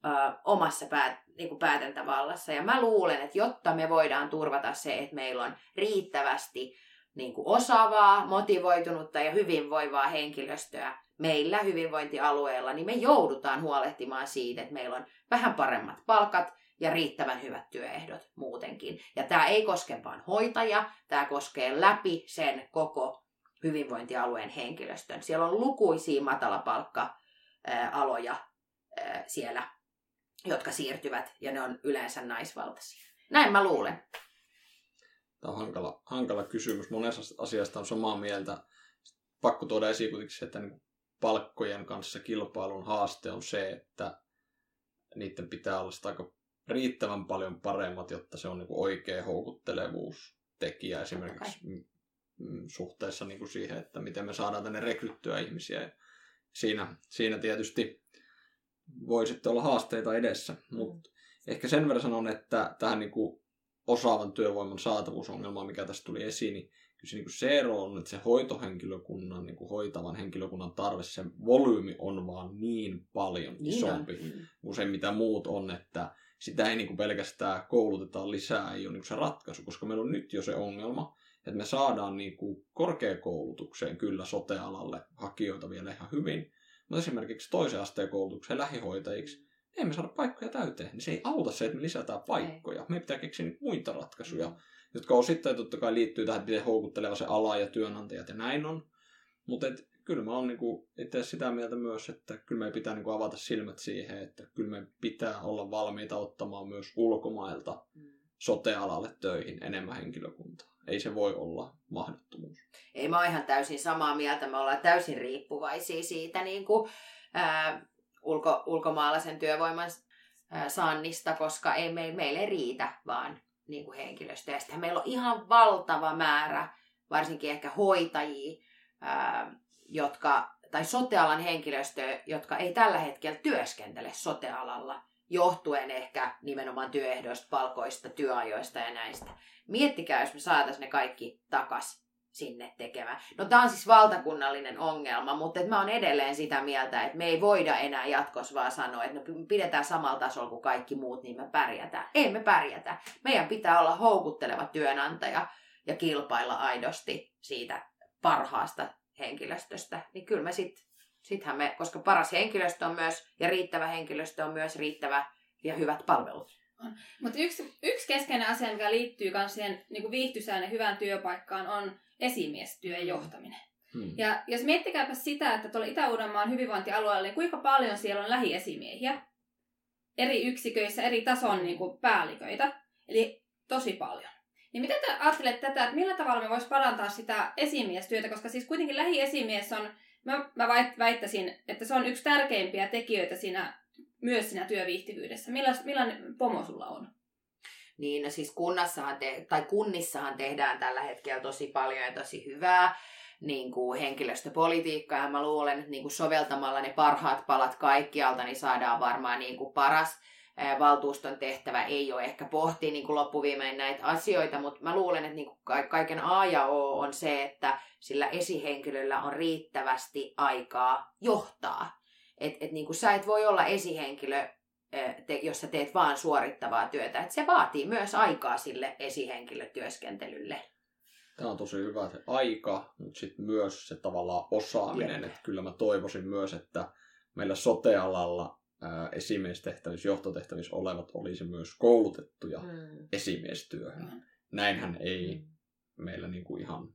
ö, omassa päät, niin kuin päätäntävallassa. Ja mä luulen, että jotta me voidaan turvata se, että meillä on riittävästi niin kuin osaavaa, motivoitunutta ja hyvinvoivaa henkilöstöä, meillä hyvinvointialueella, niin me joudutaan huolehtimaan siitä, että meillä on vähän paremmat palkat ja riittävän hyvät työehdot muutenkin. Ja tämä ei koske vain hoitajia, tämä koskee läpi sen koko hyvinvointialueen henkilöstön. Siellä on lukuisia matalapalkka-aloja siellä, jotka siirtyvät, ja ne on yleensä naisvaltaisia. Näin mä luulen. Tämä on hankala, hankala kysymys. Monessa asiasta on samaa mieltä. Pakko tuoda esiin kuitenkin se, että niin palkkojen kanssa kilpailun haaste on se, että niiden pitää olla aika riittävän paljon paremmat, jotta se on niin kuin oikea houkuttelevuustekijä esimerkiksi okay. suhteessa niin kuin siihen, että miten me saadaan tänne rekryttyä ihmisiä. Ja siinä, siinä tietysti voi sitten olla haasteita edessä, mm. mutta ehkä sen verran sanon, että tähän niin kuin osaavan työvoiman saatavuusongelmaan, mikä tässä tuli esiin, niin kyllä se, niin kuin se ero on, että se hoitohenkilökunnan, niin kuin hoitavan henkilökunnan tarve, se volyymi on vaan niin paljon niin isompi niin kuin se, mitä muut on, että sitä ei niin kuin pelkästään koulutetaan lisää, ei ole niin kuin se ratkaisu, koska meillä on nyt jo se ongelma, että me saadaan niin kuin korkeakoulutukseen kyllä sotealalle hakijoita vielä ihan hyvin, mutta esimerkiksi toisen asteen koulutukseen lähihoitajiksi, ei me saada paikkoja täyteen, niin se ei auta se, että me lisätään paikkoja. Me pitää keksiä muita ratkaisuja. Mm jotka osittain totta kai liittyy tähän, miten houkutteleva se ala ja työnantajat ja näin on. Mutta kyllä mä oon niinku itse sitä mieltä myös, että kyllä meidän pitää niinku avata silmät siihen, että kyllä me pitää olla valmiita ottamaan myös ulkomailta mm. sote-alalle töihin enemmän henkilökuntaa. Ei se voi olla mahdottomuus. Ei mä oon ihan täysin samaa mieltä. Me ollaan täysin riippuvaisia siitä niin kuin, ää, ulko, ulkomaalaisen työvoiman ää, saannista, koska ei, me, meille ei riitä vaan niin kuin henkilöstöä. Sitten meillä on ihan valtava määrä, varsinkin ehkä hoitajia, ää, jotka tai sotealan henkilöstöä, jotka ei tällä hetkellä työskentele sotealalla, johtuen ehkä nimenomaan työehdoista, palkoista, työajoista ja näistä. Miettikää, jos me saataisiin ne kaikki takas sinne tekemään. No tämä on siis valtakunnallinen ongelma, mutta et mä oon edelleen sitä mieltä, että me ei voida enää jatkossa vaan sanoa, että no pidetään samalla tasolla kuin kaikki muut, niin me pärjätään. Ei me pärjätä. Meidän pitää olla houkutteleva työnantaja ja kilpailla aidosti siitä parhaasta henkilöstöstä. Niin kyllä me sitten sittenhän me, koska paras henkilöstö on myös, ja riittävä henkilöstö on myös riittävä ja hyvät palvelut. Mutta yksi, yksi keskeinen asia, mikä liittyy myös siihen niin viihtysään ja hyvään työpaikkaan, on esimiestyön mm. johtaminen. Hmm. Ja jos miettikääpä sitä, että tuolla Itä-Uudenmaan hyvinvointialueella, niin kuinka paljon siellä on lähiesimiehiä eri yksiköissä, eri tason niin kuin päälliköitä, eli tosi paljon. Niin miten te ajattelette tätä, että millä tavalla me voisi parantaa sitä esimiestyötä, koska siis kuitenkin lähiesimies on, mä, mä väittäisin, että se on yksi tärkeimpiä tekijöitä siinä, myös siinä työviihtyvyydessä. Millainen, millainen pomo sulla on? Niin, siis kunnassahan te, tai kunnissahan tehdään tällä hetkellä tosi paljon ja tosi hyvää niin kuin henkilöstöpolitiikkaa ja mä luulen, että niin kuin soveltamalla ne parhaat palat kaikkialta, niin saadaan varmaan niin kuin paras valtuuston tehtävä ei ole ehkä pohtia niin kuin loppuviimein näitä asioita, mutta mä luulen, että niin kuin kaiken A ja O on se, että sillä esihenkilöllä on riittävästi aikaa johtaa. Että et niin kuin sä et voi olla esihenkilö te, jos sä teet vaan suorittavaa työtä. Et se vaatii myös aikaa sille esihenkilötyöskentelylle. Tämä on tosi hyvä se aika, mutta sitten myös se tavallaan osaaminen. Että kyllä mä toivoisin myös, että meillä sotealalla ää, esimiestehtävissä, johtotehtävissä olevat olisi myös koulutettuja mm. esimiestyöhön. Mm. Näinhän ei mm. meillä niinku ihan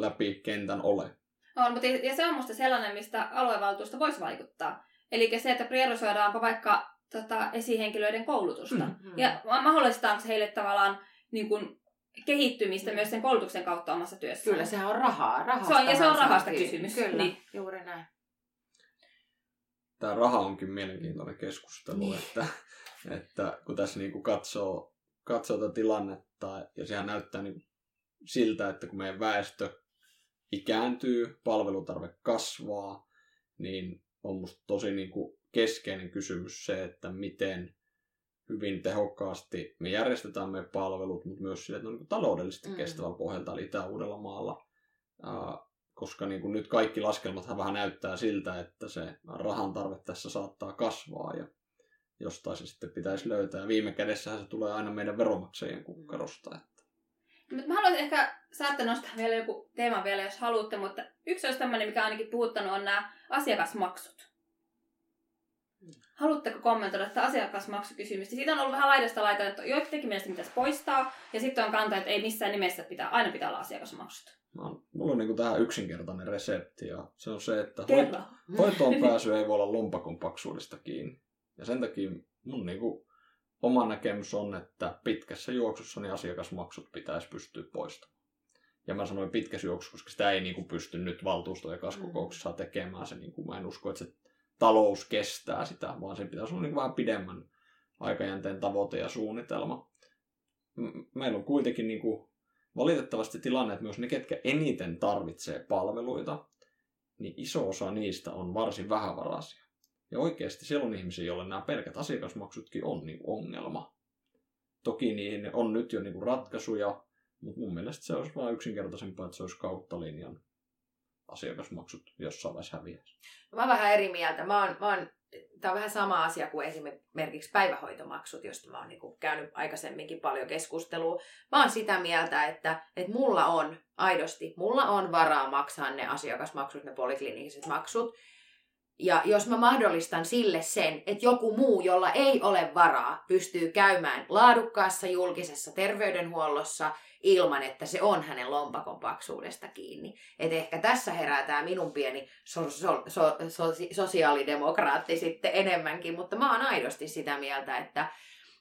läpi kentän ole. On, mutta ja se on musta sellainen, mistä aluevaltuusto voisi vaikuttaa. Eli se, että priorisoidaanko vaikka tota, esihenkilöiden koulutusta. Mm, mm. Ja mahdollistetaanko heille tavallaan niin kuin, kehittymistä mm. myös sen koulutuksen kautta omassa työssä. Kyllä, sehän on rahaa. Rahasta se on, ja se on rahasta kysymys. Kyllä, niin. juuri näin. Tämä raha onkin mielenkiintoinen keskustelu, niin. että, että kun tässä niin kuin katsoo, katsoo tätä tilannetta, ja sehän näyttää niin siltä, että kun meidän väestö ikääntyy, palvelutarve kasvaa, niin on musta tosi niin kuin keskeinen kysymys se, että miten hyvin tehokkaasti me järjestetään meidän palvelut, mutta myös sille, että ne on niin taloudellisesti mm. kestävällä pohjalta, eli Itä-Uudella maalla. Uh, koska niin kuin nyt kaikki laskelmat vähän näyttää siltä, että se rahan tarve tässä saattaa kasvaa ja jostain se sitten pitäisi löytää. Ja viime kädessähän se tulee aina meidän veronmaksajien kukkarosta. Että. Mä haluaisin ehkä, saatte nostaa vielä joku teema vielä, jos haluatte, mutta yksi olisi tämmöinen, mikä ainakin puhuttanut, on nämä asiakasmaksut. Haluatteko kommentoida tätä asiakasmaksukysymystä? Siitä on ollut vähän laidasta laita, että joidenkin mielestä pitäisi poistaa, ja sitten on kanta, että ei missään nimessä pitää, aina pitää olla asiakasmaksut. No, mulla on niin tähän yksinkertainen resepti, ja se on se, että hoito, hoitoon pääsy ei voi olla lompakon paksuudesta kiinni. Ja sen takia mun niin kuin, oma näkemys on, että pitkässä juoksussa niin asiakasmaksut pitäisi pystyä poistamaan. Ja mä sanoin pitkässä juoksussa, koska sitä ei niin kuin, pysty nyt valtuusto- ja kaskokouksessa tekemään. Se, niin kuin, mä en usko, että se talous kestää sitä, vaan sen pitäisi olla niin vähän pidemmän aikajänteen tavoite ja suunnitelma. Meillä on kuitenkin niin kuin valitettavasti tilanne, että myös ne, ketkä eniten tarvitsee palveluita, niin iso osa niistä on varsin vähävaraisia. Ja oikeasti siellä on ihmisiä, joille nämä pelkät asiakasmaksutkin on niin ongelma. Toki niihin on nyt jo niin ratkaisuja, mutta mun mielestä se olisi vain yksinkertaisempaa, että se olisi kautta linjan asiakasmaksut jossain vaiheessa häviäisi. Mä oon vähän eri mieltä. Mä oon, mä oon, tämä on vähän sama asia kuin esimerkiksi päivähoitomaksut, josta mä oon niin käynyt aikaisemminkin paljon keskustelua. Mä oon sitä mieltä, että, että mulla on aidosti, mulla on varaa maksaa ne asiakasmaksut, ne poliklinikiset maksut. Ja jos mä mahdollistan sille sen, että joku muu, jolla ei ole varaa, pystyy käymään laadukkaassa julkisessa terveydenhuollossa ilman, että se on hänen lompakon paksuudesta kiinni. Et ehkä tässä herää tämä minun pieni so- so- so- so- sosiaalidemokraatti sitten enemmänkin, mutta mä oon aidosti sitä mieltä, että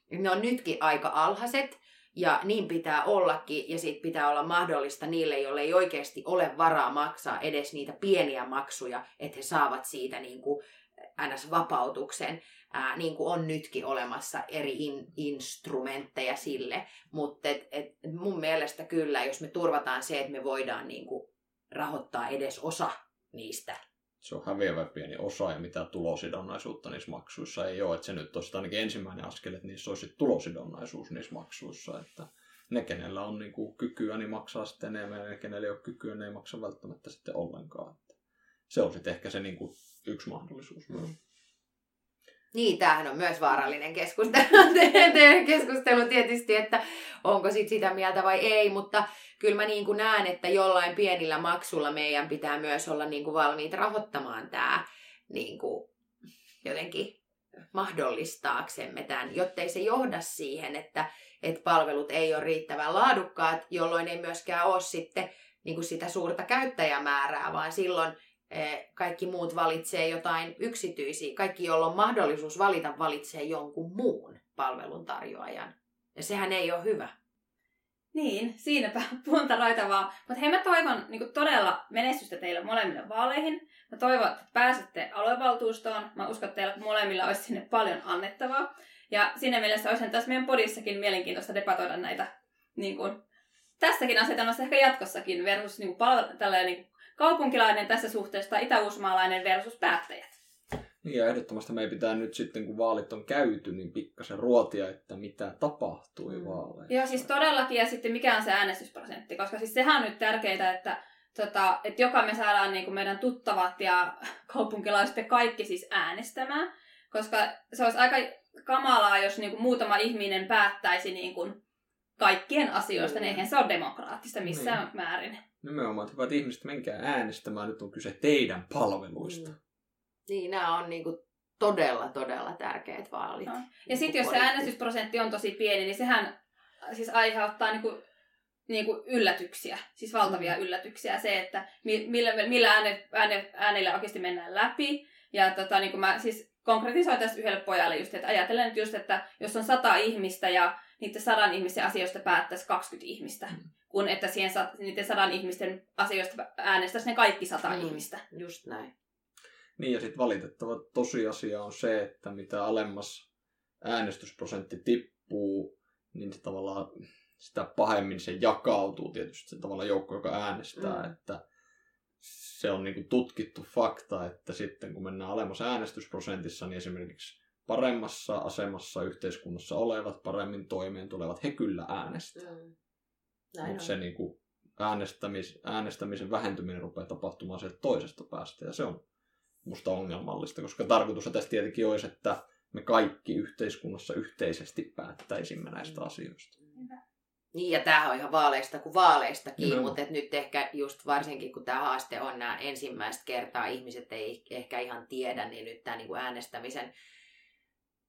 ne on nytkin aika alhaiset, ja niin pitää ollakin, ja sitten pitää olla mahdollista niille, joille ei oikeasti ole varaa maksaa edes niitä pieniä maksuja, että he saavat siitä niin kuin NS-vapautuksen, ää, niin kuin on nytkin olemassa eri in, instrumentteja sille. Mutta et, et mun mielestä kyllä, jos me turvataan se, että me voidaan niin kuin rahoittaa edes osa niistä se on häviävä pieni osa ja mitä tulosidonnaisuutta niissä maksuissa ei ole. Että se nyt olisi ainakin ensimmäinen askel, että niissä olisi tulosidonnaisuus niissä maksuissa. Että ne, kenellä on niin kuin kykyä, niin maksaa sitten enemmän ja ne, kenellä ei ole kykyä, ne ei maksa välttämättä sitten ollenkaan. Että se on sitten ehkä se niin kuin yksi mahdollisuus myös. Mm. Niin, tämähän on myös vaarallinen keskustelu, keskustelu tietysti, että onko sit sitä mieltä vai ei, mutta kyllä mä niin kuin näen, että jollain pienillä maksulla meidän pitää myös olla niin kuin valmiit rahoittamaan tämä niin kuin jotenkin mahdollistaaksemme tämän, jottei se johda siihen, että, että palvelut ei ole riittävän laadukkaat, jolloin ei myöskään ole sitten niin kuin sitä suurta käyttäjämäärää, vaan silloin kaikki muut valitsee jotain yksityisiä. Kaikki, joilla on mahdollisuus valita, valitsee jonkun muun palveluntarjoajan. Ja sehän ei ole hyvä. Niin, siinäpä puntaroita vaan. Mutta hei, mä toivon niin todella menestystä teille molemmille vaaleihin. Mä toivon, että pääsette aluevaltuustoon. Mä uskon, että teillä molemmilla olisi sinne paljon annettavaa. Ja siinä mielessä olisi tässä meidän podissakin mielenkiintoista debatoida näitä niin kuin, tässäkin asetelmassa ehkä jatkossakin versus niin kuin, palvelu, tällainen, niin kaupunkilainen tässä suhteessa itäuusmaalainen versus päättäjät. Niin ja ehdottomasti meidän pitää nyt sitten, kun vaalit on käyty, niin pikkasen ruotia, että mitä tapahtui mm. vaaleissa. Joo, siis todellakin, ja sitten mikä on se äänestysprosentti, koska siis sehän on nyt tärkeää, että, tota, että joka me saadaan niin kuin meidän tuttavat ja kaupunkilaiset ja kaikki siis äänestämään, koska se olisi aika kamalaa, jos niin kuin muutama ihminen päättäisi niin kuin kaikkien asioista, mm. niin eihän se ole demokraattista missään mm. määrin. Nimenomaan, että hyvät ihmiset, menkää äänestämään, nyt on kyse teidän palveluista. Mm. Niin, nämä on niinku todella, todella tärkeät vaalit. No. Ja niin sitten jos se äänestysprosentti on tosi pieni, niin sehän siis aiheuttaa niinku, niinku yllätyksiä, siis valtavia mm. yllätyksiä. Se, että millä, millä ääne, ääne, äänillä oikeasti mennään läpi. Ja tota, niin mä siis konkretisoin tästä yhdelle pojalle just, että ajatellen nyt just, että jos on sata ihmistä ja niiden sadan ihmisen asioista päättäisi 20 ihmistä, mm kun että siihen niiden sadan ihmisten asioista äänestäisi ne kaikki sata mm, ihmistä. Just näin. Niin ja sitten valitettava tosiasia on se, että mitä alemmas äänestysprosentti tippuu, niin se tavallaan sitä pahemmin se jakautuu tietysti se tavallaan joukko, joka äänestää, mm. että se on niinku tutkittu fakta, että sitten kun mennään alemmassa äänestysprosentissa, niin esimerkiksi paremmassa asemassa yhteiskunnassa olevat, paremmin toimeen tulevat, he kyllä äänestää. Mm. Mutta se niin kuin äänestämis, äänestämisen vähentyminen rupeaa tapahtumaan sieltä toisesta päästä ja se on musta ongelmallista, koska tarkoitus tässä tietenkin olisi, että me kaikki yhteiskunnassa yhteisesti päättäisimme näistä mm. asioista. Niin, ja tämähän on ihan vaaleista kuin vaaleistakin, no. mutta et nyt ehkä just varsinkin, kun tämä haaste on nämä ensimmäistä kertaa, ihmiset ei ehkä ihan tiedä, niin nyt tämä niinku äänestämisen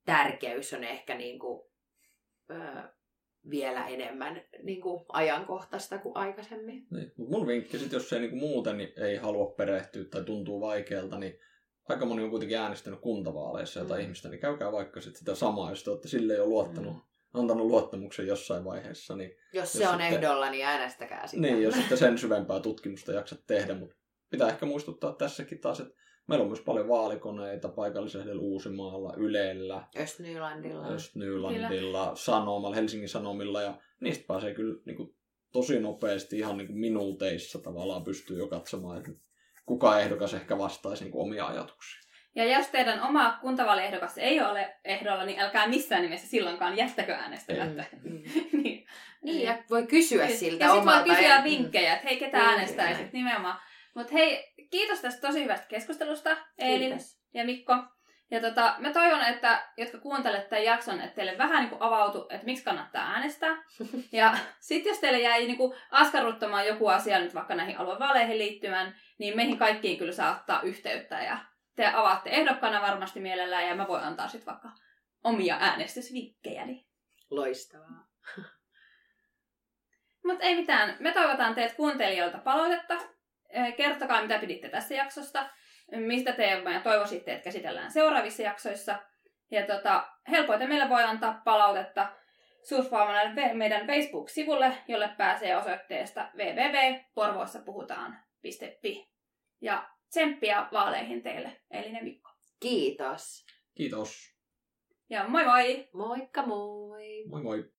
tärkeys on ehkä niinku, öö, vielä enemmän niin kuin, ajankohtaista kuin aikaisemmin. Niin. Mut mun vinkki sitten, jos se niin kuin muuten niin ei halua perehtyä tai tuntuu vaikealta, niin aika moni on kuitenkin äänestänyt kuntavaaleissa jotain mm. ihmistä, niin käykää vaikka sit sitä samaa, jos te olette sille jo luottanut, mm. antanut luottamuksen jossain vaiheessa. Niin jos, jos se on sitten, ehdolla, niin äänestäkää sitä. Niin, jos sitten sen syvempää tutkimusta jaksat tehdä, mutta pitää ehkä muistuttaa tässäkin taas, että Meillä on myös paljon vaalikoneita paikallislehdellä Uusimaalla, Ylellä, Östnylandilla, Östnylandilla Sanomalla, Helsingin Sanomilla ja niistä pääsee kyllä niin kuin, tosi nopeasti ihan niin kuin minuuteissa tavallaan pystyy jo katsomaan, että kuka ehdokas ehkä vastaisi niin kuin, omia ajatuksia. Ja jos teidän oma kuntavaaliehdokas ei ole ehdolla, niin älkää missään nimessä silloinkaan jättäkö äänestämättä. Mm. niin. niin, ja voi kysyä siltä Ja sitten voi kysyä vinkkejä, että hei, ketä äänestäisit nimenomaan. Mutta hei, kiitos tästä tosi hyvästä keskustelusta, Eelin ja Mikko. Ja tota, mä toivon, että jotka kuuntelette tämän jakson, että teille vähän niin kuin avautu, että miksi kannattaa äänestää. Ja sitten jos teille jäi niin kuin askarruttamaan joku asia nyt vaikka näihin aluevaaleihin liittymään, niin meihin kaikkiin kyllä saa ottaa yhteyttä. Ja te avaatte ehdokkaana varmasti mielellään ja mä voin antaa sitten vaikka omia äänestysvinkkejäni. Loistavaa. Mutta ei mitään. Me toivotaan teet kuuntelijoilta palautetta kertokaa, mitä piditte tässä jaksosta, mistä te toivoisitte, että käsitellään seuraavissa jaksoissa. Ja tota, helpoiten meille voi antaa palautetta surffaamalla meidän Facebook-sivulle, jolle pääsee osoitteesta www.porvoossapuhutaan.fi. Ja tsemppiä vaaleihin teille, Elinen Mikko. Kiitos. Kiitos. Ja moi moi! Moikka moi! Moi moi!